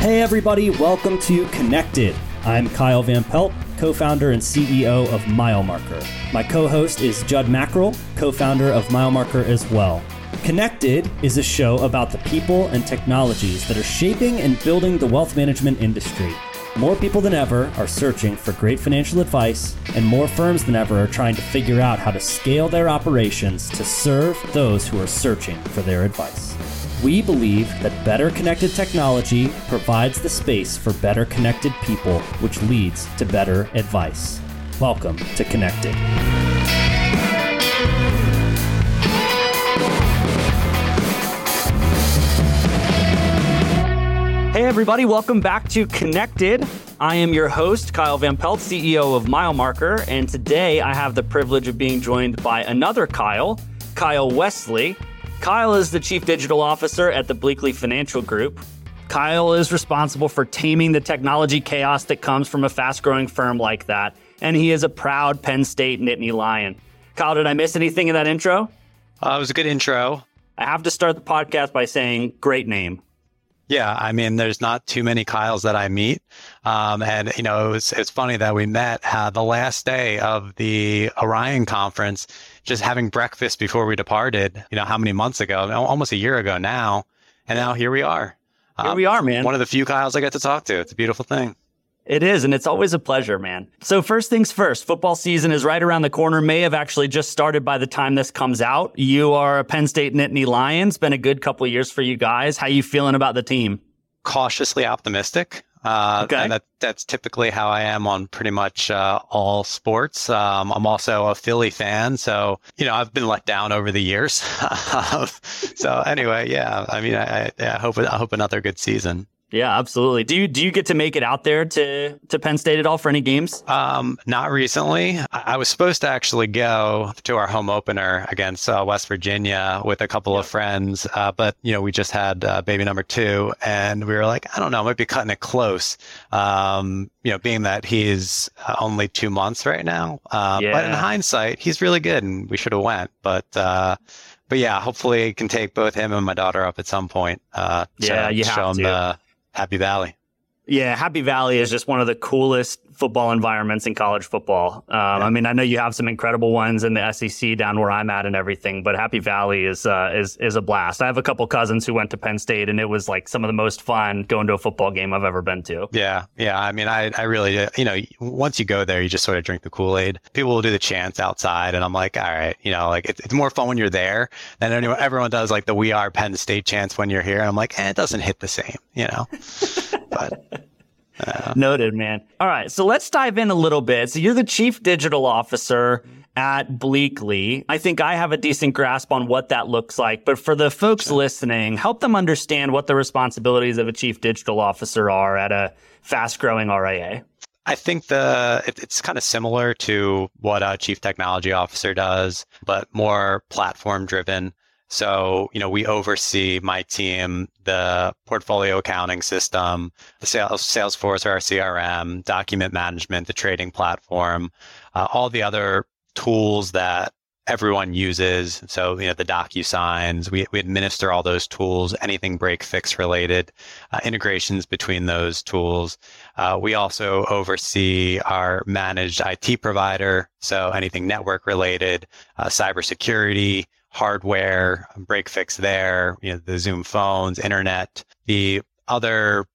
Hey, everybody, welcome to Connected. I'm Kyle Van Pelt, co founder and CEO of MileMarker. My co host is Judd Mackerel, co founder of MileMarker as well. Connected is a show about the people and technologies that are shaping and building the wealth management industry. More people than ever are searching for great financial advice, and more firms than ever are trying to figure out how to scale their operations to serve those who are searching for their advice. We believe that better connected technology provides the space for better connected people, which leads to better advice. Welcome to Connected. Hey, everybody, welcome back to Connected. I am your host, Kyle Van Pelt, CEO of MileMarker, and today I have the privilege of being joined by another Kyle, Kyle Wesley. Kyle is the Chief Digital Officer at the Bleakley Financial Group. Kyle is responsible for taming the technology chaos that comes from a fast growing firm like that, and he is a proud Penn State Nittany Lion. Kyle, did I miss anything in that intro? Uh, it was a good intro. I have to start the podcast by saying, great name. Yeah, I mean, there's not too many Kyles that I meet, um, and you know, it it's funny that we met uh, the last day of the Orion conference, just having breakfast before we departed. You know, how many months ago? Almost a year ago now, and now here we are. Here um, we are, man. One of the few Kyles I get to talk to. It's a beautiful thing. It is, and it's always a pleasure, man. So, first things first, football season is right around the corner, may have actually just started by the time this comes out. You are a Penn State Nittany Lions. Been a good couple years for you guys. How you feeling about the team? Cautiously optimistic. Uh, okay. And that, that's typically how I am on pretty much uh, all sports. Um, I'm also a Philly fan, so you know I've been let down over the years. so anyway, yeah, I mean, I, I hope I hope another good season. Yeah, absolutely. Do you do you get to make it out there to to Penn State at all for any games? Um, not recently. I, was supposed to actually go to our home opener against uh, West Virginia with a couple of friends, uh, but you know we just had uh, baby number two, and we were like, I don't know, might be cutting it close. Um, you know, being that he's uh, only two months right now. Uh, yeah. But in hindsight, he's really good, and we should have went. But uh, but yeah, hopefully, I can take both him and my daughter up at some point. Uh, yeah, you have show to. the Happy Valley. Yeah, Happy Valley is just one of the coolest football environments in college football. Um, yeah. I mean, I know you have some incredible ones in the SEC down where I'm at and everything, but Happy Valley is uh, is is a blast. I have a couple cousins who went to Penn State, and it was like some of the most fun going to a football game I've ever been to. Yeah, yeah. I mean, I I really you know once you go there, you just sort of drink the Kool Aid. People will do the chants outside, and I'm like, all right, you know, like it's, it's more fun when you're there than anyone. Everyone does like the "We Are Penn State" chants when you're here. and I'm like, eh, it doesn't hit the same, you know. but uh, Noted, man. All right, so let's dive in a little bit. So you're the chief digital officer at Bleakley. I think I have a decent grasp on what that looks like, but for the folks sure. listening, help them understand what the responsibilities of a chief digital officer are at a fast-growing RIA. I think the it, it's kind of similar to what a chief technology officer does, but more platform driven. So, you know, we oversee my team, the portfolio accounting system, the sales, Salesforce or our CRM, document management, the trading platform, uh, all the other tools that everyone uses. So, you know, the DocuSigns, we, we administer all those tools, anything break fix related, uh, integrations between those tools. Uh, we also oversee our managed IT provider. So anything network related, uh, cybersecurity, hardware, break fix there, you know, the Zoom phones, internet. The other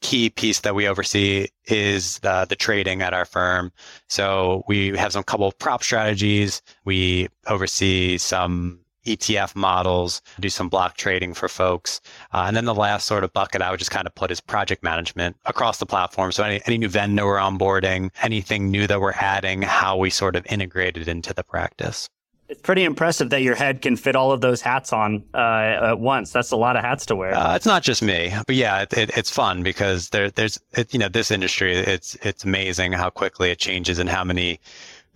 key piece that we oversee is the, the trading at our firm. So we have some couple of prop strategies. We oversee some ETF models, do some block trading for folks. Uh, and then the last sort of bucket I would just kind of put is project management across the platform. So any, any new vendor we're onboarding, anything new that we're adding, how we sort of integrate it into the practice. It's pretty impressive that your head can fit all of those hats on uh, at once. That's a lot of hats to wear. Uh, it's not just me, but yeah, it, it, it's fun because there, there's, it, you know, this industry. It's it's amazing how quickly it changes and how many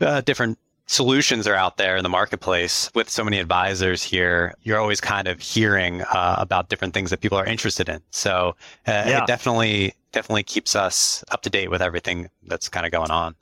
uh, different solutions are out there in the marketplace. With so many advisors here, you're always kind of hearing uh, about different things that people are interested in. So uh, yeah. it definitely definitely keeps us up to date with everything that's kind of going on.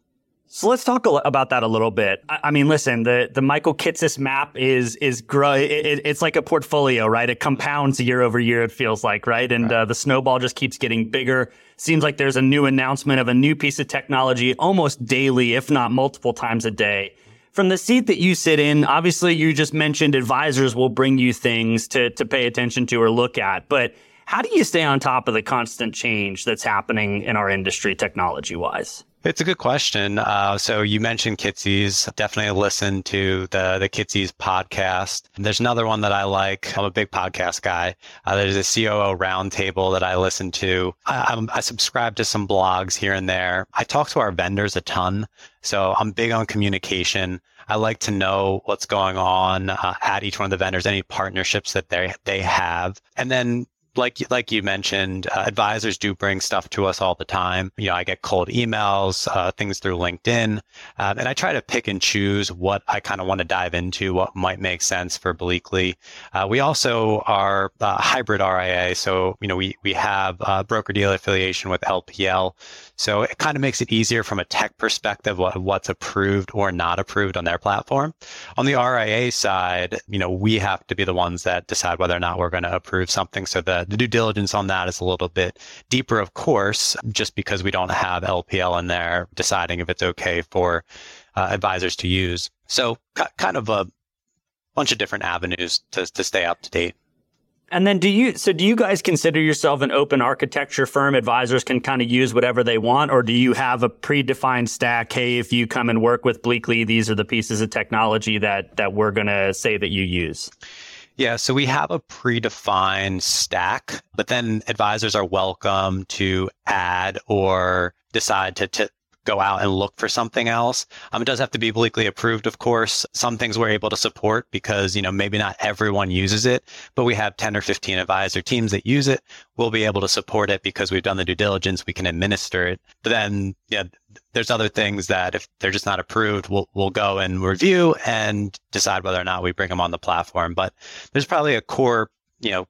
So let's talk about that a little bit. I mean, listen, the, the Michael Kitces map is is grow. It, it's like a portfolio, right? It compounds year over year. It feels like, right? And uh, the snowball just keeps getting bigger. Seems like there's a new announcement of a new piece of technology almost daily, if not multiple times a day. From the seat that you sit in, obviously you just mentioned advisors will bring you things to to pay attention to or look at, but how do you stay on top of the constant change that's happening in our industry technology wise? It's a good question. Uh, so you mentioned Kitces. Definitely listen to the the Kitces podcast. There's another one that I like. I'm a big podcast guy. Uh, there's a COO roundtable that I listen to. I, I subscribe to some blogs here and there. I talk to our vendors a ton. So I'm big on communication. I like to know what's going on uh, at each one of the vendors, any partnerships that they they have, and then like like you mentioned, uh, advisors do bring stuff to us all the time. You know, I get cold emails, uh, things through LinkedIn, uh, and I try to pick and choose what I kind of want to dive into, what might make sense for Bleakley. Uh, we also are a hybrid RIA, so you know we we have broker dealer affiliation with LPL. So it kind of makes it easier from a tech perspective what, what's approved or not approved on their platform. On the RIA side, you know, we have to be the ones that decide whether or not we're going to approve something. So the, the due diligence on that is a little bit deeper, of course, just because we don't have LPL in there deciding if it's okay for uh, advisors to use. So kind of a bunch of different avenues to, to stay up to date. And then do you so do you guys consider yourself an open architecture firm? Advisors can kind of use whatever they want, or do you have a predefined stack? Hey, if you come and work with Bleakley, these are the pieces of technology that that we're gonna say that you use. Yeah, so we have a predefined stack, but then advisors are welcome to add or decide to, to go out and look for something else. Um, it does have to be Bleakley approved, of course. Some things we're able to support because, you know, maybe not everyone uses it, but we have 10 or 15 advisor teams that use it. We'll be able to support it because we've done the due diligence. We can administer it. But then, yeah, there's other things that if they're just not approved, we'll, we'll go and review and decide whether or not we bring them on the platform. But there's probably a core, you know,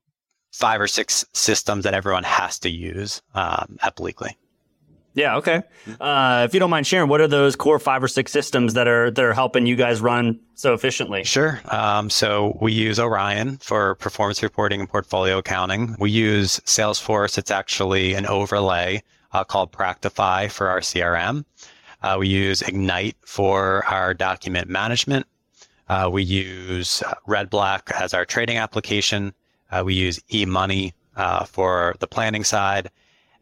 five or six systems that everyone has to use um, at Bleakley. Yeah. Okay. Uh, if you don't mind sharing, what are those core five or six systems that are that are helping you guys run so efficiently? Sure. Um, so we use Orion for performance reporting and portfolio accounting. We use Salesforce. It's actually an overlay uh, called Practifi for our CRM. Uh, we use Egnyte for our document management. Uh, we use Red RedBlack as our trading application. Uh, we use eMoney uh, for the planning side.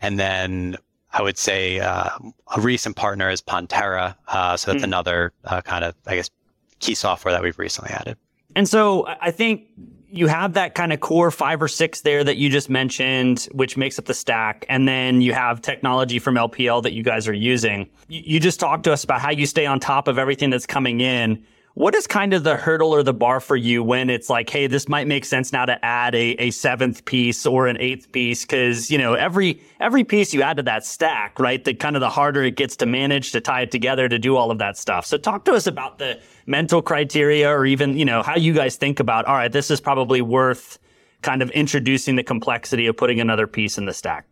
And then I would say uh, a recent partner is Pontera. Uh, so that's mm. another uh, kind of, I guess, key software that we've recently added. And so I think you have that kind of core five or six there that you just mentioned, which makes up the stack. And then you have technology from LPL that you guys are using. You just talked to us about how you stay on top of everything that's coming in. What is kind of the hurdle or the bar for you when it's like, hey, this might make sense now to add a, a seventh piece or an eighth piece? Cause, you know, every, every piece you add to that stack, right? The kind of the harder it gets to manage, to tie it together, to do all of that stuff. So talk to us about the mental criteria or even, you know, how you guys think about, all right, this is probably worth kind of introducing the complexity of putting another piece in the stack.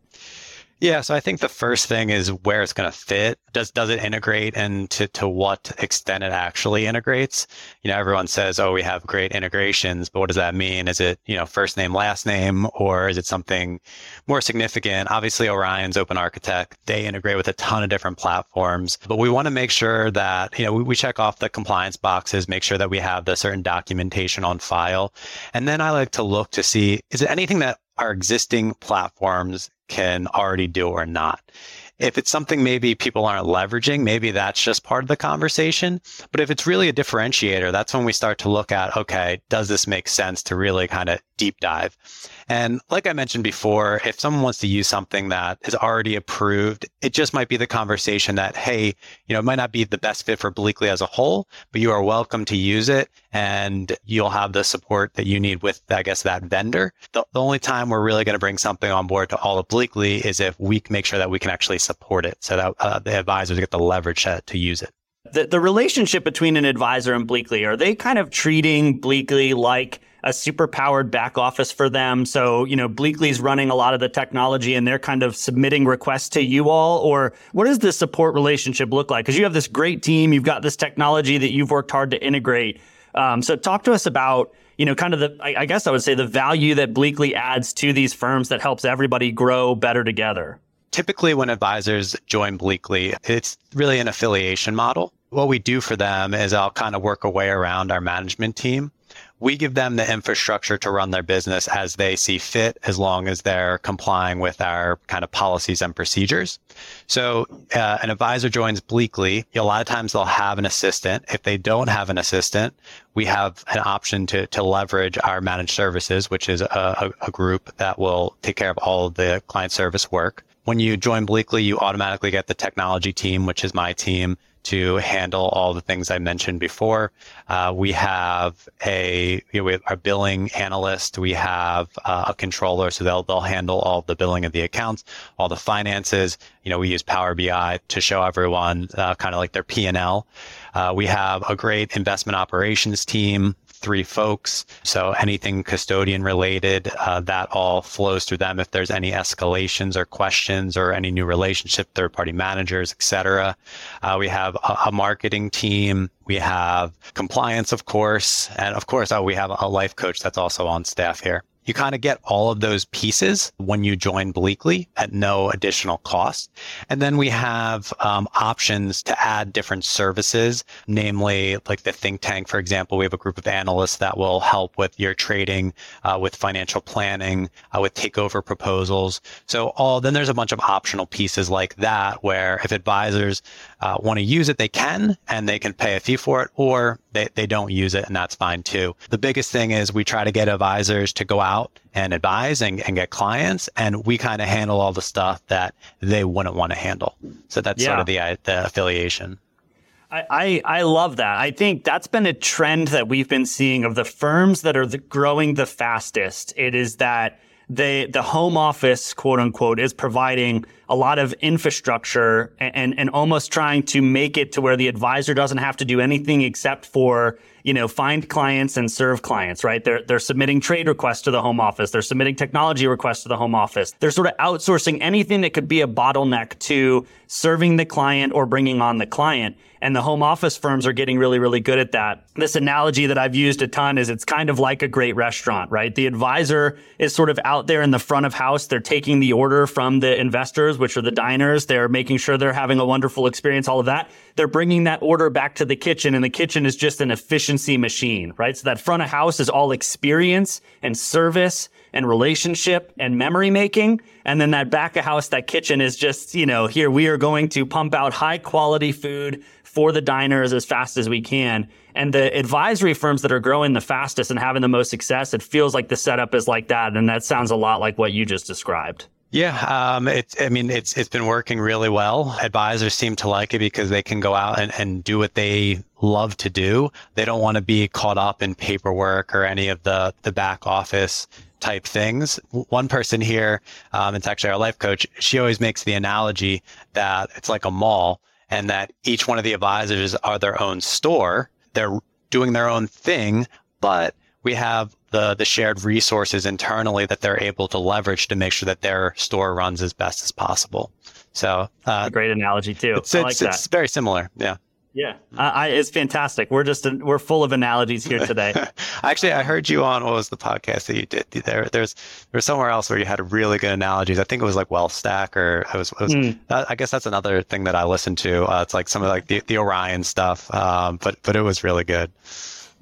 Yeah, so I think the first thing is where it's going to fit. Does does it integrate, and to to what extent it actually integrates? You know, everyone says, "Oh, we have great integrations," but what does that mean? Is it you know first name, last name, or is it something more significant? Obviously, Orion's Open Architect they integrate with a ton of different platforms, but we want to make sure that you know we, we check off the compliance boxes, make sure that we have the certain documentation on file, and then I like to look to see is it anything that our existing platforms can already do or not. If it's something maybe people aren't leveraging, maybe that's just part of the conversation. But if it's really a differentiator, that's when we start to look at, okay, does this make sense to really kind of deep dive? And like I mentioned before, if someone wants to use something that is already approved, it just might be the conversation that, hey, you know, it might not be the best fit for Bleakley as a whole, but you are welcome to use it and you'll have the support that you need with, I guess, that vendor. The, the only time we're really going to bring something on board to all of Bleakley is if we make sure that we can actually support it so that uh, the advisors get the leverage to, to use it. The, the relationship between an advisor and Bleakley, are they kind of treating Bleakley like a super powered back office for them. So, you know, Bleakley's running a lot of the technology and they're kind of submitting requests to you all. Or what does the support relationship look like? Because you have this great team, you've got this technology that you've worked hard to integrate. Um, so, talk to us about you know, kind of the, I, I guess I would say the value that Bleakley adds to these firms that helps everybody grow better together. Typically, when advisors join Bleakley, it's really an affiliation model. What we do for them is I'll kind of work a way around our management team we give them the infrastructure to run their business as they see fit, as long as they're complying with our kind of policies and procedures. So, uh, an advisor joins Bleakley. A lot of times they'll have an assistant. If they don't have an assistant, we have an option to, to leverage our managed services, which is a, a group that will take care of all of the client service work. When you join Bleakley, you automatically get the technology team, which is my team to handle all the things I mentioned before. Uh, we have a you know, we have our billing analyst. We have uh, a controller, so they'll they'll handle all the billing of the accounts, all the finances. You know, we use Power BI to show everyone uh, kind of like their P and L. Uh, we have a great investment operations team three folks. So anything custodian related, uh, that all flows through them. If there's any escalations or questions or any new relationship, third party managers, etc. Uh, we have a, a, marketing team. We have compliance, of course. And of course, oh, we have a life coach that's also on staff here. You kind of get all of those pieces when you join Bleakley at no additional cost. And then we have um, options to add different services, namely like the think tank, for example. We have a group of analysts that will help with your trading, uh, with financial planning, uh, with takeover proposals. So all then there's a bunch of optional pieces like that where if advisors uh, want to use it, they can, and they can pay a fee for it, or they, they don't use it, and that's fine too. The biggest thing is we try to get advisors to go out and advise and, and get clients, and we kind of handle all the stuff that they wouldn't want to handle. So that's yeah. sort of the, uh, the affiliation. I, I, love that. I think that's been a trend that we've been seeing of the firms that are the, growing the fastest. It is that the the home office, quote unquote, is providing a lot of infrastructure and, and almost trying to make it to where the advisor doesn't have to do anything except for you know, find clients and serve clients, right? They're, they're submitting trade requests to the home office. They're submitting technology requests to the home office. They're sort of outsourcing anything that could be a bottleneck to serving the client or bringing on the client. And the home office firms are getting really, really good at that. This analogy that I've used a ton is it's kind of like a great restaurant, right? The advisor is sort of out there in the front of house. They're taking the order from the investors, which are the diners. They're making sure they're having a wonderful experience, all of that. They're bringing that order back to the kitchen and the kitchen is just an efficiency machine, right? So that front of house is all experience and service and relationship and memory making. And then that back of house, that kitchen is just, you know, here we are going to pump out high quality food for the diners as fast as we can. And the advisory firms that are growing the fastest and having the most success, it feels like the setup is like that. And that sounds a lot like what you just described. Yeah, um, it's. I mean, it's it's been working really well. Advisors seem to like it because they can go out and, and do what they love to do. They don't want to be caught up in paperwork or any of the the back office type things. One person here, um, it's actually our life coach. She always makes the analogy that it's like a mall, and that each one of the advisors are their own store. They're doing their own thing, but we have the the shared resources internally that they're able to leverage to make sure that their store runs as best as possible. So, uh, great analogy too. It's, it's, like it's very similar. Yeah. Yeah, I, it's fantastic. We're just we're full of analogies here today. Actually, I heard you on what was the podcast that you did there? There's there's somewhere else where you had really good analogies. I think it was like Wealth Stack, or it was. It was mm. I guess that's another thing that I listened to. Uh, it's like some of like the, the Orion stuff, um, but but it was really good.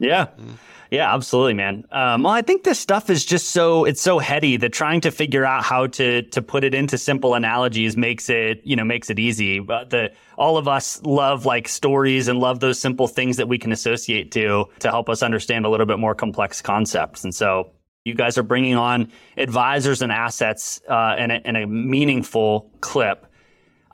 Yeah. Mm. Yeah, absolutely, man. Um, well, I think this stuff is just so it's so heady that trying to figure out how to to put it into simple analogies makes it you know makes it easy. But the all of us love like stories and love those simple things that we can associate to to help us understand a little bit more complex concepts. And so you guys are bringing on advisors and assets uh, in, a, in a meaningful clip.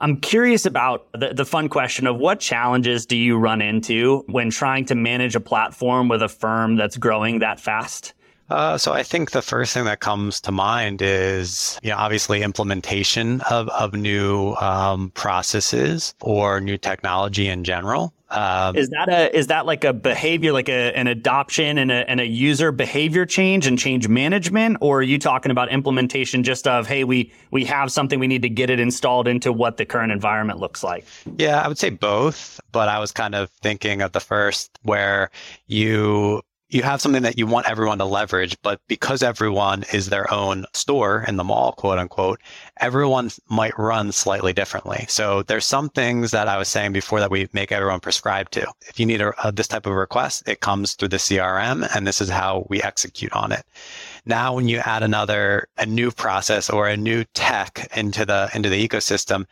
I'm curious about the, the fun question of what challenges do you run into when trying to manage a platform with a firm that's growing that fast? Uh, so I think the first thing that comes to mind is, you know, obviously implementation of, of new um, processes or new technology in general. Um, is that a is that like a behavior, like a, an adoption and a, and a user behavior change and change management, or are you talking about implementation just of hey, we we have something we need to get it installed into what the current environment looks like? Yeah, I would say both, but I was kind of thinking of the first where you you have something that you want everyone to leverage, but because everyone is their own store in the mall, quote unquote, everyone might run slightly differently. So there's some things that I was saying before that we make everyone prescribe to. If you need a, a, this type of request, it comes through the CRM and this is how we execute on it. Now, when you add another, a new process or a new tech into the, into the ecosystem,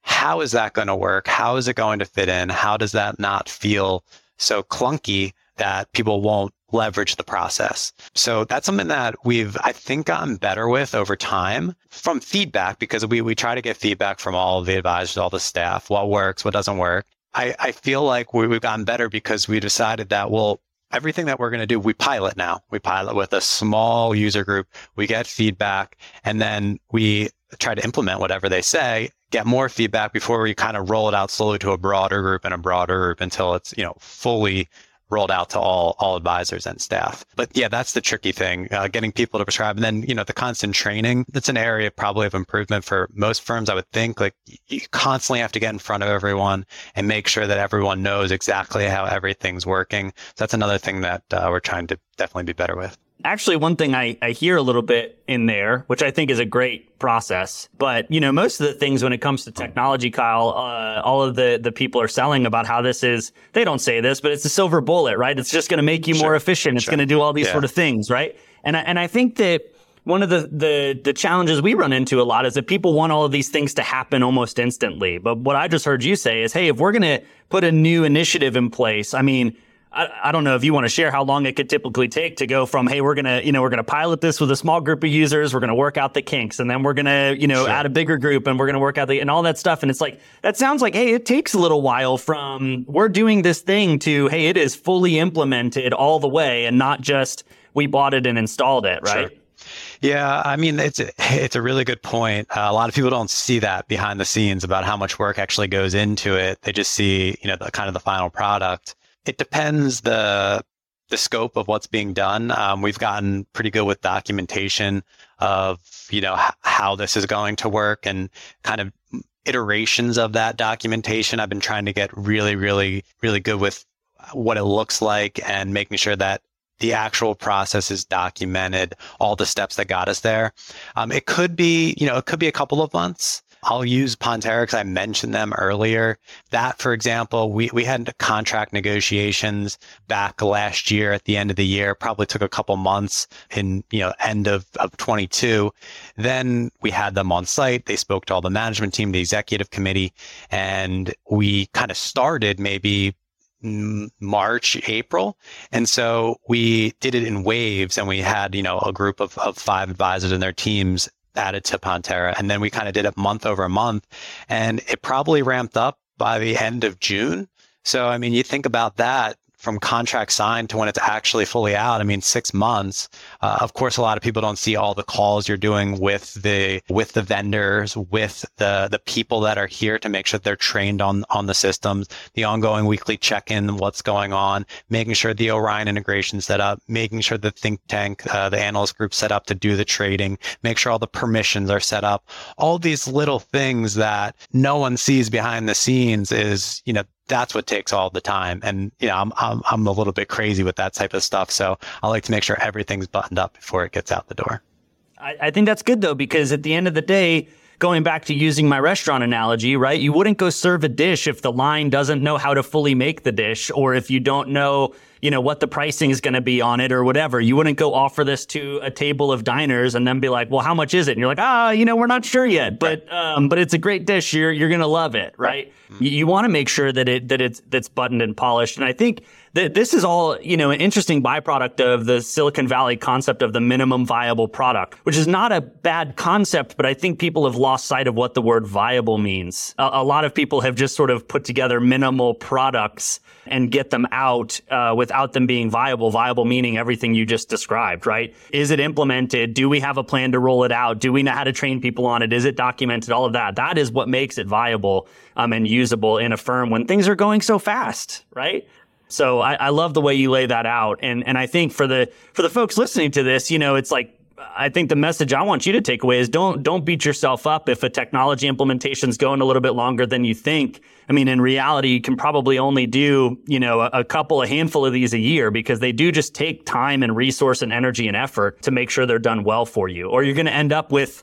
how is that going to work? How is it going to fit in? How does that not feel so clunky that people won't leverage the process. So that's something that we've, I think, gotten better with over time from feedback because we, we try to get feedback from all of the advisors, all the staff, what works, what doesn't work. I, I feel like we, we've gotten better because we decided that, well, everything that we're going to do, we pilot now. We pilot with a small user group. We get feedback and then we try to implement whatever they say, get more feedback before we kind of roll it out slowly to a broader group and a broader group until it's, you know, fully rolled out to all all advisors and staff. But yeah, that's the tricky thing, uh, getting people to prescribe. And then you know the constant training. That's an area probably of improvement for most firms. I would think like you constantly have to get in front of everyone and make sure that everyone knows exactly how everything's working. So that's another thing that uh, we're trying to definitely be better with actually one thing I, I hear a little bit in there, which I think is a great process. But you know, most of the things when it comes to technology, Kyle, uh, all of the the people are selling about how this is. They don't say this, but it's a silver bullet, right? It's just going to make you sure. more efficient. It's sure. going to do all these yeah. sort of things, right? And I, and I think that one of the, the the challenges we run into a lot is that people want all of these things to happen almost instantly. But what I just heard you say is, hey, if we're going to put a new initiative in place, I mean I, I don't know if you want to share how long it could typically take to go from, hey, we're going to, you know, we're going to pilot this with a small group of users. We're going to work out the kinks and then we're going to, you know, sure. add a bigger group and we're going to work out the, and all that stuff. And it's like, that sounds like, hey, it takes a little while from we're doing this thing to, hey, it is fully implemented all the way and not just we bought it and installed it, right? Sure. Yeah, I mean it's a, it's a really good point. Uh, a lot of people don't see that behind the scenes about how much work actually goes into it. They just see you know the kind of the final product. It depends the the scope of what's being done. Um, we've gotten pretty good with documentation of you know h- how this is going to work and kind of iterations of that documentation. I've been trying to get really, really, really good with what it looks like and making sure that the actual process is documented, all the steps that got us there. Um, it could be, you know, it could be a couple of months. I'll use Pontera because I mentioned them earlier. That, for example, we, we had contract negotiations back last year at the end of the year, probably took a couple months in, you know, end of, of 22. Then we had them on site. They spoke to all the management team, the executive committee, and we kind of started maybe March, April. And so we did it in waves and we had, you know, a group of, of five advisors and their teams added to Pontera. And then we kind of did it month over month and it probably ramped up by the end of June. So, I mean, you think about that from contract signed to when it's actually fully out, I mean, six months. Uh, of course, a lot of people don't see all the calls you're doing with the with the vendors, with the the people that are here to make sure they're trained on on the systems, the ongoing weekly check-in, what's going on, making sure the Orion integration set up, making sure the think tank, uh, the analyst group set up to do the trading, make sure all the permissions are set up. All these little things that no one sees behind the scenes is, you know, that's what takes all the time. And, you know, I'm, I'm, I'm a little bit crazy with that type of stuff. So I like to make sure everything's buttoned up before it gets out the door. I, I think that's good though, because at the end of the day, going back to using my restaurant analogy, right? You wouldn't go serve a dish if the line doesn't know how to fully make the dish or if you don't know you know, what the pricing is going to be on it or whatever. You wouldn't go offer this to a table of diners and then be like, well, how much is it? And you're like, ah, you know, we're not sure yet, but, um, but it's a great dish. You're, you're going to love it. Right. right. You, you want to make sure that it, that it's, that's buttoned and polished. And I think this is all, you know, an interesting byproduct of the Silicon Valley concept of the minimum viable product, which is not a bad concept, but I think people have lost sight of what the word viable means. A, a lot of people have just sort of put together minimal products and get them out, uh, without them being viable. Viable meaning everything you just described, right? Is it implemented? Do we have a plan to roll it out? Do we know how to train people on it? Is it documented? All of that. That is what makes it viable um, and usable in a firm when things are going so fast, right? So I, I love the way you lay that out. And, and I think for the, for the folks listening to this, you know, it's like, I think the message I want you to take away is don't don't beat yourself up if a technology implementation is going a little bit longer than you think. I mean, in reality, you can probably only do you know a, a, couple, a handful of these a year because they do just take time and resource and energy and effort to make sure they're done well for you, or you're going to end up with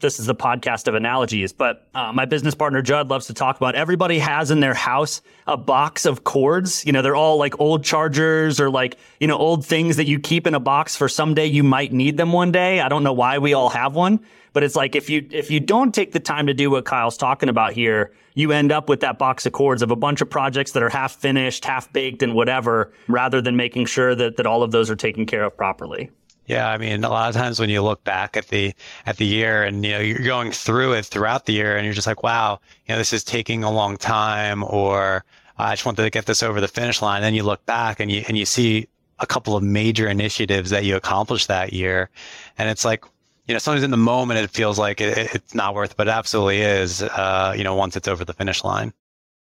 this is the podcast of analogies, but uh, my business partner Judd loves to talk about. Everybody has in their house a box of cords. You know, they're all like old chargers or like you know old things that you keep in a box for someday you might need them one day. I don't know why we all have one, but it's like if you if you don't take the time to do what Kyle's talking about here, you end up with that box of cords of a bunch of projects that are half finished, half baked, and whatever, rather than making sure that that all of those are taken care of properly. Yeah, I mean, a lot of times when you look back at the at the year and you know you're going through it throughout the year and you're just like, wow, you know, this is taking a long time, or I just wanted to get this over the finish line. Then you look back and you and you see a couple of major initiatives that you accomplished that year, and it's like, you know, sometimes in the moment it feels like it, it's not worth, but it absolutely is. Uh, you know, once it's over the finish line.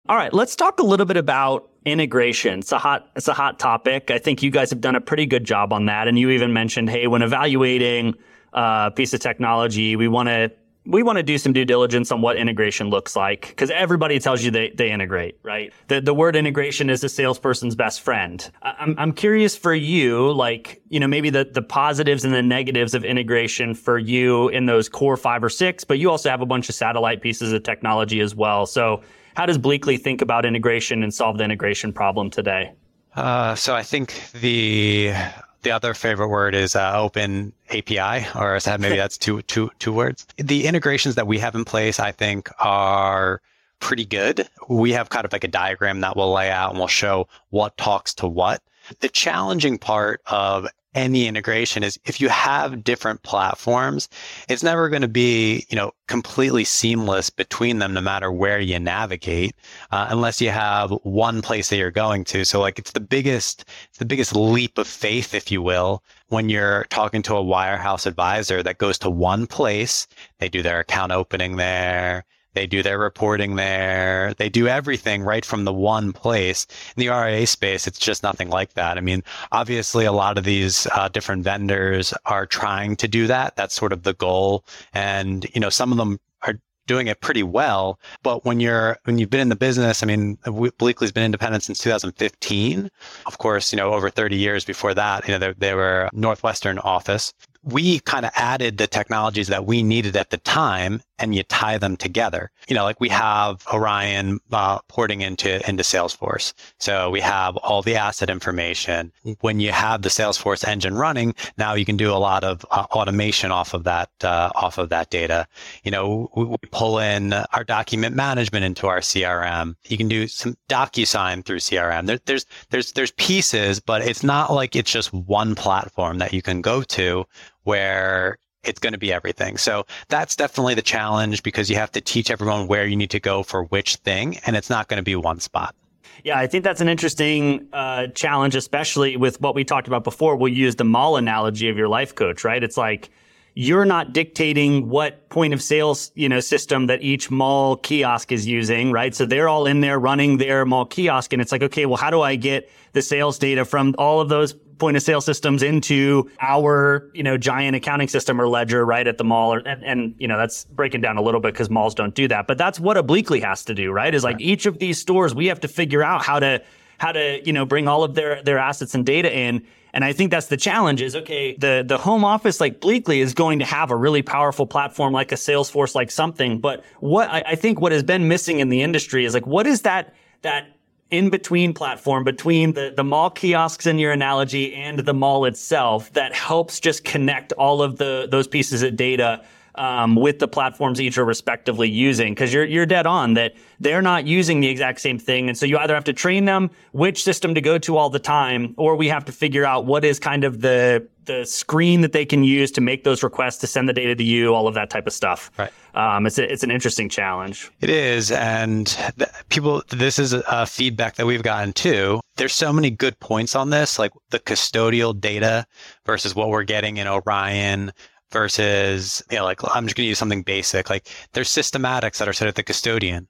All right, let's talk a little bit about integration. It's a hot it's a hot topic. I think you guys have done a pretty good job on that and you even mentioned, hey, when evaluating a piece of technology, we want to we want to do some due diligence on what integration looks like because everybody tells you they, they integrate, right? The, the word integration is a salesperson's best friend. I'm, I'm curious for you, like, you know, maybe the, the positives and the negatives of integration for you in those core five or six, but you also have a bunch of satellite pieces of technology as well. So how does Bleakley think about integration and solve the integration problem today? Uh, so I think the the other favorite word is uh, open API, or maybe that's two two two words. The integrations that we have in place, I think, are pretty good. We have kind of like a diagram that we'll lay out and we'll show what talks to what. The challenging part of any integration is if you have different platforms, it's never going to be, you know, completely seamless between them, no matter where you navigate, uh, unless you have one place that you're going to. So like it's the biggest, it's the biggest leap of faith, if you will, when you're talking to a wirehouse advisor that goes to one place, they do their account opening there. They do their reporting there. They do everything right from the one place. In the RIA space, it's just nothing like that. I mean, obviously, a lot of these uh, different vendors are trying to do that. That's sort of the goal. And, you know, some of them are doing it pretty well. But when you're when you've been in the business, I mean, Bleakley's been independent since 2015. Of course, you know, over 30 years before that, you know, they, they were Northwestern office we kind of added the technologies that we needed at the time and you tie them together. You know, like we have Orion uh, porting into into Salesforce, so we have all the asset information. When you have the Salesforce engine running, now you can do a lot of uh, automation off of that uh, off of that data. You know, we, we, pull in our document management into our CRM. You can do some DocuSign through CRM. There, there's there's there's pieces, but it's not like it's just one platform that you can go to where it's going to be everything. So that's definitely the challenge because you have to teach everyone where you need to go for which thing, and it's not going to be one spot. Yeah, I think that's an interesting uh, challenge, especially with what we talked about before. We'll use the mall analogy of your life coach, right? It's like you're not dictating what point of sales, you know, system that each mall kiosk is using, right? So they're all in there running their mall kiosk, and it's like, okay, well, how do I get the sales data from all of those point of sale systems into our, you know, giant accounting system or ledger right at the mall. Or, and, and you know, that's breaking down a little bit because malls don't do that. But that's what Obliquely has to do, right? Is like right. each of these stores, we have to figure out how to, how to, you know, bring all of their, their assets and data in. And I think that's the challenge is okay, the, the home office like Bleakley is going to have a really powerful platform like a Salesforce, like something. But what I, I think what has been missing in the industry is like, what is that, that in between platform between the, the mall kiosks in your analogy and the mall itself that helps just connect all of the those pieces of data um, with the platforms each are respectively using because you're you're dead on that they're not using the exact same thing. And so you either have to train them which system to go to all the time or we have to figure out what is kind of the the screen that they can use to make those requests to send the data to you all of that type of stuff. Right. Um, it's a, it's an interesting challenge. It is and th- people this is a feedback that we've gotten too. There's so many good points on this like the custodial data versus what we're getting in orion versus, you know, like I'm just going to use something basic. Like there's systematics that are set at the custodian.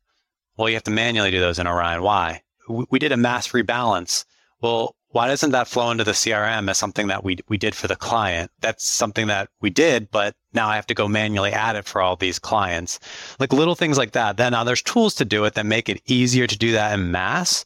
Well, you have to manually do those in Orion. Why? We did a mass rebalance. Well, why doesn't that flow into the CRM as something that we we did for the client? That's something that we did, but now I have to go manually add it for all these clients. Like little things like that. Then now there's tools to do it that make it easier to do that in mass.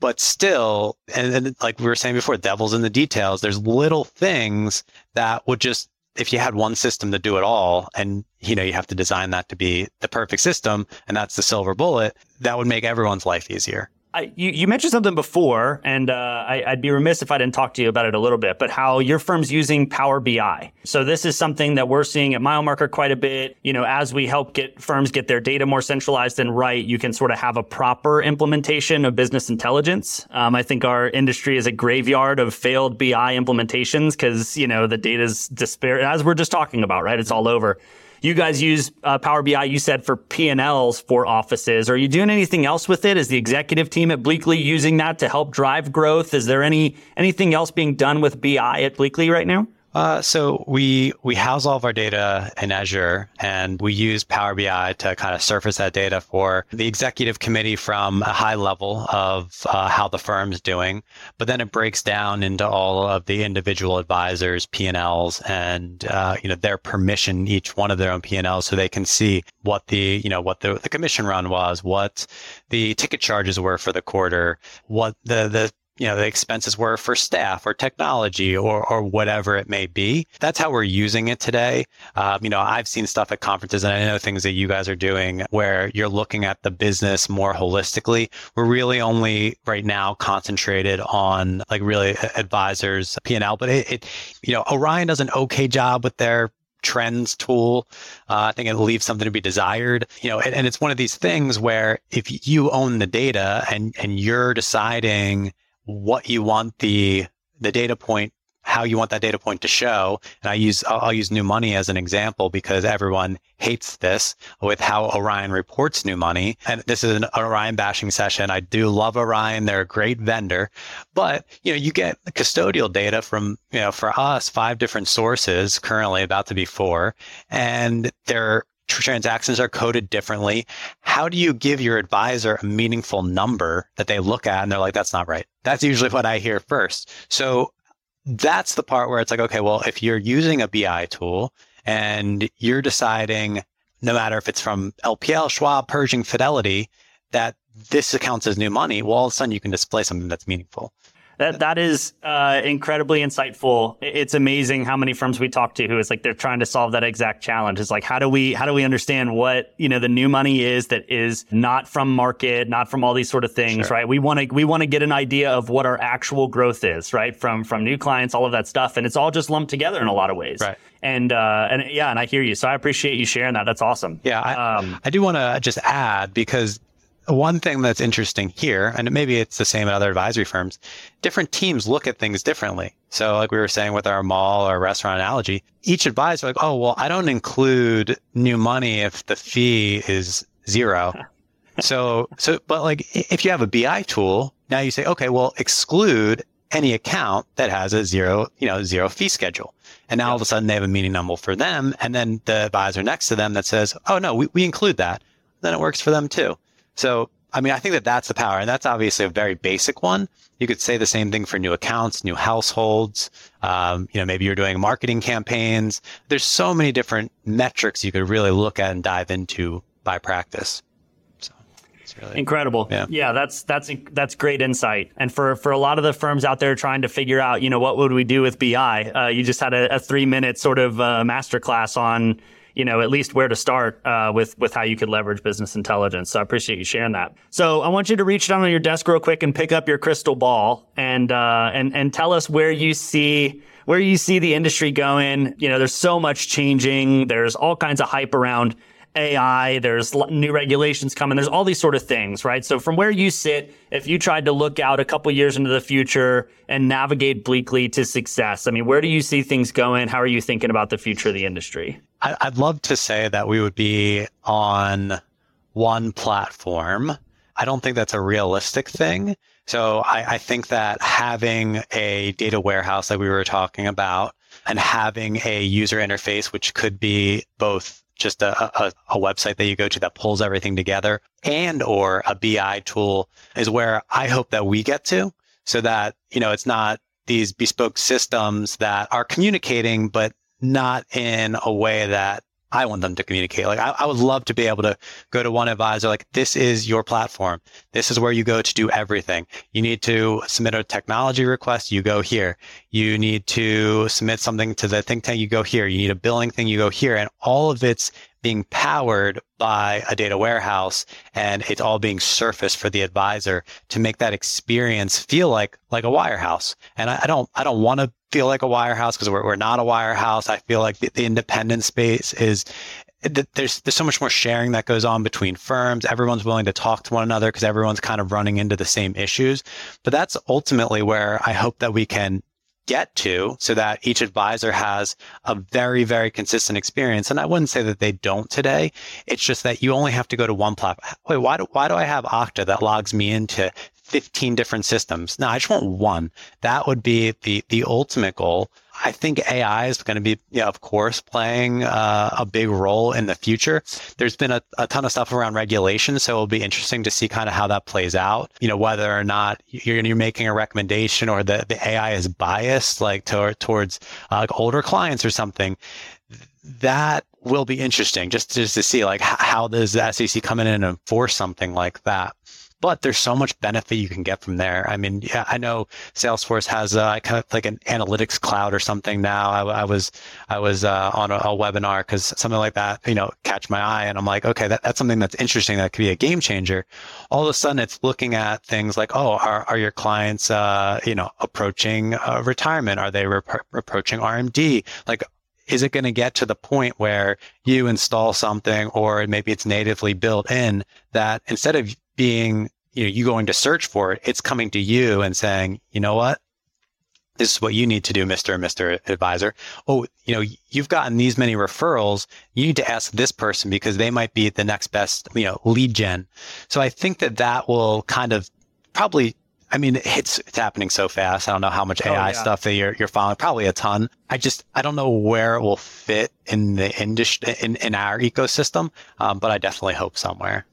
But still, and, and like we were saying before, devil's in the details. There's little things that would just if you had one system to do it all and you know you have to design that to be the perfect system and that's the silver bullet that would make everyone's life easier I, you, you, mentioned something before, and uh, I, would be remiss if I didn't talk to you about it a little bit, but how your firm's using Power BI. So this is something that we're seeing at MileMarker quite a bit. You know, as we help get firms get their data more centralized and right, you can sort of have a proper implementation of business intelligence. Um, I think our industry is a graveyard of failed BI implementations because, you know, the data's disparate, as we're just talking about, right? It's all over. You guys use uh, Power BI, you said, for P&Ls for offices. Are you doing anything else with it? Is the executive team at Bleakley using that to help drive growth? Is there any anything else being done with BI at Bleakley right now? Uh, so we we house all of our data in Azure, and we use Power BI to kind of surface that data for the executive committee from a high level of uh, how the firm's doing. But then it breaks down into all of the individual advisors' P and Ls, and uh, you know their permission, each one of their own P and Ls, so they can see what the you know what the, the commission run was, what the ticket charges were for the quarter, what the the you know the expenses were for staff or technology or or whatever it may be. That's how we're using it today. Um, you know, I've seen stuff at conferences, and I know things that you guys are doing where you're looking at the business more holistically. We're really only right now concentrated on like really advisors P and L, but it, it, you know, Orion does an okay job with their trends tool. Uh, I think it leaves something to be desired, you know, and, and, it's one of these things where if you own the data and, and you're deciding what you want the the data point how you want that data point to show. And I use, I'll, I'll, use new money as an example because everyone hates this with how Orion reports new money. And this is an Orion bashing session. I do love Orion. They're a great vendor, but you know, you get custodial data from, you know, for us, five different sources currently about to be four and they're transactions are coded differently. How do you give your advisor a meaningful number that they look at and they're like, that's not right? That's usually what I hear first. So that's the part where it's like, okay, well, if you're using a BI tool and you're deciding, no matter if it's from LPL, Schwab, Pershing, Fidelity, that this accounts as new money, well, all of a sudden you can display something that's meaningful. That that is uh, incredibly insightful. It's amazing how many firms we talk to who is like they're trying to solve that exact challenge. It's like how do we how do we understand what you know the new money is that is not from market, not from all these sort of things, sure. right? We want to we want to get an idea of what our actual growth is, right? From from new clients, all of that stuff, and it's all just lumped together in a lot of ways. Right. And uh, and yeah, and I hear you. So I appreciate you sharing that. That's awesome. Yeah, I, um, I do want to just add because one thing that's interesting here, and maybe it's the same at other advisory firms, different teams look at things differently. So, like we were saying with our mall or restaurant analogy, each advisor, like, oh, well, I don't include new money if the fee is zero. so, so, but like if you have a BI tool, now you say, okay, well, exclude any account that has a zero, you know, zero fee schedule. And now all of a sudden they have a meaning number for them. And then the advisor next to them that says, oh, no, we, we include that. Then it works for them too. So, I mean, I think that that's the power. And that's obviously a very basic one. You could say the same thing for new accounts, new households. Um, you know, maybe you're doing marketing campaigns. There's so many different metrics you could really look at and dive into by practice. So it's really incredible. Yeah. yeah, that's that's that's great insight. And for for a lot of the firms out there trying to figure out, you know, what would we do with BI? Uh, you just had a, a three minute sort of uh, masterclass on you know, at least where to start uh, with with how you could leverage business intelligence. So I appreciate you sharing that. So I want you to reach down on your desk real quick and pick up your crystal ball and uh, and and tell us where you see where you see the industry going. You know, there's so much changing. There's all kinds of hype around AI, there's new regulations coming, there's all these sort of things, right? So from where you sit, if you tried to look out a couple years into the future and navigate Bleakley to success, I mean, where do you see things going? How are you thinking about the future of the industry? I'd love to say that we would be on one platform. I don't think that's a realistic thing. So I, I think that having a data warehouse like we were talking about and having a user interface, which could be both just a, a, a, website that you go to that pulls everything together and or a BI tool is where I hope that we get to so that, you know, it's not these bespoke systems that are communicating, but not in a way that I want them to communicate. Like I, I, would love to be able to go to one advisor, like this is your platform. This is where you go to do everything. You need to submit a technology request. You go here. You need to submit something to the think tank. You go here. You need a billing thing. You go here. And all of it's being powered by a data warehouse and it's all being surfaced for the advisor to make that experience feel like like a wirehouse. And I, I don't I don't want to feel like a wirehouse because we're, we're not a wirehouse. I feel like the, the independent space is there's there's so much more sharing that goes on between firms. Everyone's willing to talk to one another because everyone's kind of running into the same issues. But that's ultimately where I hope that we can get to so that each advisor has a very, very consistent experience. And I wouldn't say that they don't today. It's just that you only have to go to one platform. Wait, why do, why do I have Okta that logs me into 15 different systems? No, I just want one. That would be the, the ultimate goal. I think AI is going to be, yeah, of course, playing uh, a big role in the future. There's been a, a ton of stuff around regulation, so it'll be interesting to see kind of how that plays out. You know, whether or not you're, you're making a recommendation or the, the AI is biased, like to, towards uh, like older clients or something. That will be interesting just, just to see like how does the SEC come in and enforce something like that but there's so much benefit you can get from there. I mean, yeah, I know Salesforce has uh, kind of like an analytics cloud or something now. I, I was I was uh, on a, a webinar because something like that, you know, catch my eye, and I'm like, okay, that, that's something that's interesting that could be a game changer. All of a sudden, it's looking at things like, oh, are are your clients, uh, you know, approaching uh, retirement? Are they rep- approaching RMD? Like is it going to get to the point where you install something or maybe it's natively built in that instead of being, you know, you going to search for it, it's coming to you and saying, you know what? This is what you need to do, Mr. and Mr. Advisor. Oh, you know, you've gotten these many referrals. You need to ask this person because they might be the next best, you know, lead gen. So I think that that will kind of probably I mean, it's it's happening so fast. I don't know how much AI oh, yeah. stuff that you're you're following. Probably a ton. I just I don't know where it will fit in the industry in, in our ecosystem, um, but I definitely hope somewhere.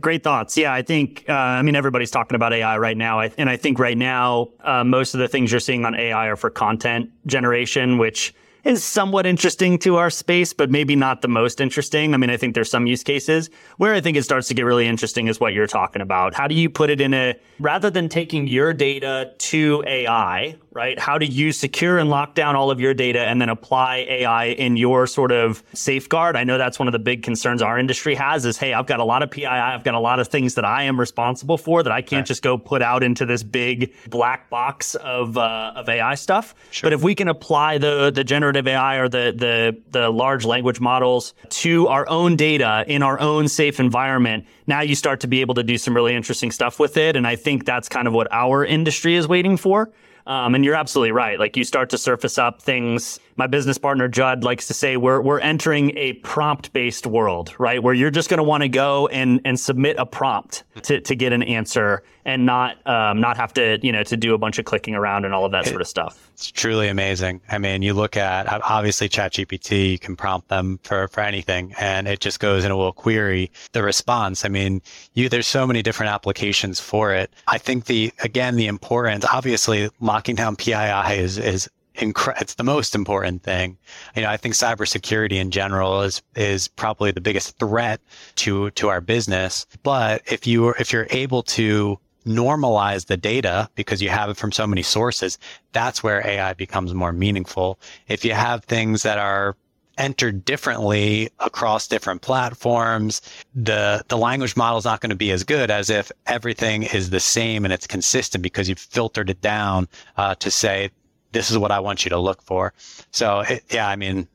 Great thoughts. Yeah, I think, uh, I mean, everybody's talking about AI right now. And I think right now, uh, most of the things you're seeing on AI are for content generation, which is somewhat interesting to our space, but maybe not the most interesting. I mean, I think there's some use cases where I think it starts to get really interesting is what you're talking about. How do you put it in a, rather than taking your data to AI, right? How do you secure and lock down all of your data and then apply AI in your sort of safeguard? I know that's one of the big concerns our industry has is, hey, I've got a lot of PII, I've got a lot of things that I am responsible for that I can't right. just go put out into this big black box of uh, of AI stuff. Sure. But if we can apply the the generative AI or the the the large language models to our own data in our own safe environment, now you start to be able to do some really interesting stuff with it. And I think that's kind of what our industry is waiting for. Um, and you're absolutely right. Like you start to surface up things. My business partner Judd likes to say we're we're entering a prompt based world, right? Where you're just going to want to go and and submit a prompt to to get an answer and not um, not have to you know to do a bunch of clicking around and all of that sort of stuff. It's truly amazing. I mean, you look at obviously ChatGPT, you can prompt them for for anything, and it just goes and it will query the response. I mean, you there's so many different applications for it. I think the again the importance, obviously locking down PII is is incre- it's the most important thing. You know, I think cybersecurity in general is is probably the biggest threat to to our business. But if you if you're able to normalize the data because you have it from so many sources, that's where AI becomes more meaningful. If you have things that are entered differently across different platforms, the the language model is not going to be as good as if everything is the same and it's consistent because you've filtered it down uh, to say this is what I want you to look for. So it, yeah, I mean,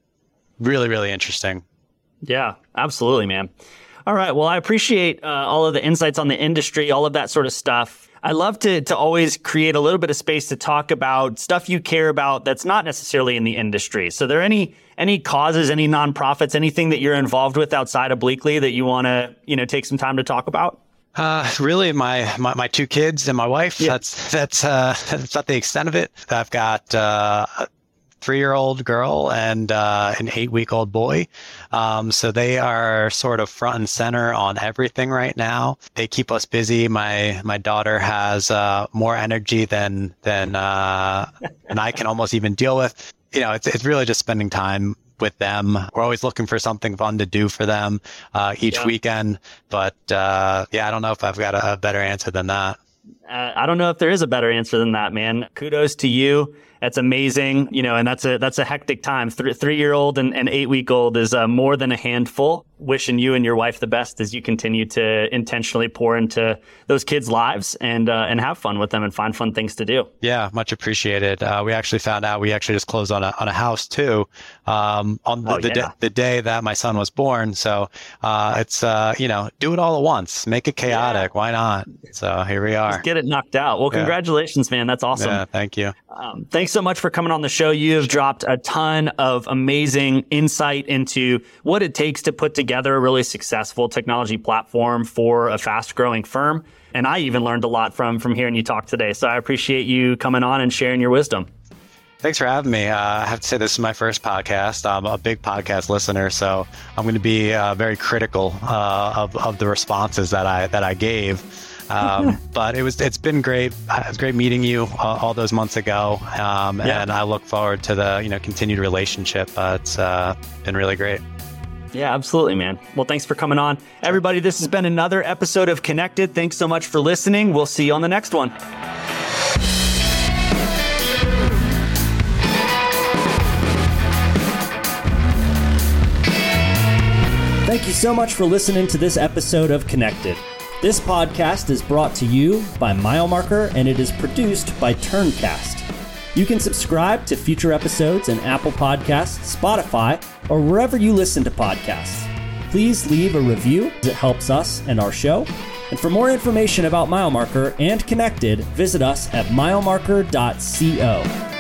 really, really interesting. Yeah, absolutely, man. All right. Well, I appreciate uh, all of the insights on the industry, all of that sort of stuff. I love to to always create a little bit of space to talk about stuff you care about that's not necessarily in the industry. So, there any any causes, any nonprofits, anything that you're involved with outside of Bleakley that you want to you know take some time to talk about? Uh, really, my, my, my two kids and my wife. Yeah. That's that's uh, that's not the extent of it. I've got uh, a three year old girl and uh, an eight week old boy. Um, so they are sort of front and center on everything right now. They keep us busy. My my daughter has uh, more energy than than uh, and I can almost even deal with. You know, it's it's really just spending time with them. We're always looking for something fun to do for them uh, each yeah. weekend. But uh, yeah, I don't know if I've got a, better answer than that. Uh, I don't know if there is a better answer than that, man. Kudos to you. That's amazing, you know, and that's a that's a hectic time. Th- three year old and, and eight week old is uh, more than a handful wishing you and your wife the best as you continue to intentionally pour into those kids' lives and uh, and have fun with them and find fun things to do. Yeah, much appreciated. Uh, we actually found out we actually just closed on a on a house too um, on the, oh, the, yeah. the, day that my son was born. So uh, it's uh, you know do it all at once, make it chaotic. Yeah. Why not? So here we are. Just get it knocked out. Well, congratulations, man. That's awesome. Yeah, thank you. Um, thanks so much for coming on the show. You have dropped a ton of amazing insight into what it takes to put together a really successful technology platform for a fast growing firm. And I even learned a lot from from hearing you talk today. So I appreciate you coming on and sharing your wisdom. Thanks for having me. Uh, I have to say, this is my first podcast. I'm a big podcast listener, so I'm going to be uh, very critical uh, of, of the responses that I that I gave. Um, but it was it's been great. It was great meeting you uh, all those months ago, um, yeah. and I look forward to the you know continued relationship. it's uh, been really great. Yeah, absolutely, man. Well, thanks for coming on. Everybody, this has been another episode of Connected. Thanks so much for listening. We'll see you on the next one. Thank you so much for listening to this episode of Connected. This podcast is brought to you by MileMarker and it is produced by Turncast. You can subscribe to future episodes in Apple Podcasts, Spotify, or wherever you listen to podcasts. Please leave a review, it helps us and our show. And for more information about MileMarker and Connected, visit us at milemarker.co.